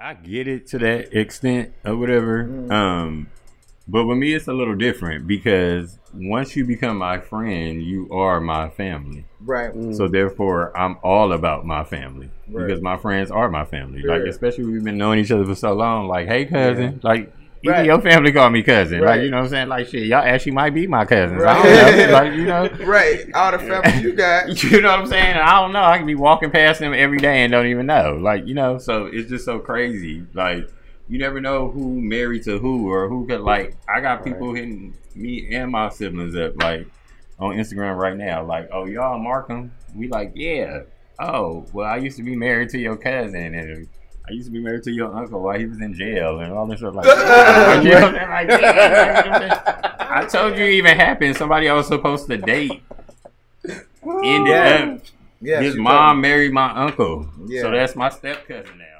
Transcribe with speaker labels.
Speaker 1: I get it to that extent or whatever.
Speaker 2: Mm.
Speaker 1: Um, but with me, it's a little different because once you become my friend, you are my family.
Speaker 2: Right.
Speaker 1: So therefore, I'm all about my family
Speaker 2: Right.
Speaker 1: because my friends are my family. Like especially we've been knowing each other for so long. Like, hey cousin, like. Even
Speaker 2: Right.
Speaker 1: your family call me cousin,
Speaker 2: Right.
Speaker 1: like you know what I'm saying. Like shit, y'all actually might be my cousins.
Speaker 2: Right.
Speaker 1: I don't know, like you know,
Speaker 2: Right. All the family you got.
Speaker 1: you know what I'm saying? And I don't know. I can be walking past them every day and don't even know. Like, you know, so it's just so crazy. Like, you never know who married to who or who could like I got people hitting me and my siblings up like on Instagram right now, like, oh y'all Markham? We like, yeah. Oh, well I used to be married to your cousin and I used to be married to your uncle while he was in jail and all this stuff like that. you know I'm? Like, I told you it even happened. Somebody I was supposed to date ended
Speaker 2: Yeah.
Speaker 1: up
Speaker 2: Yes,
Speaker 1: his mom married my uncle.
Speaker 2: Yeah.
Speaker 1: So that's my step cousin now.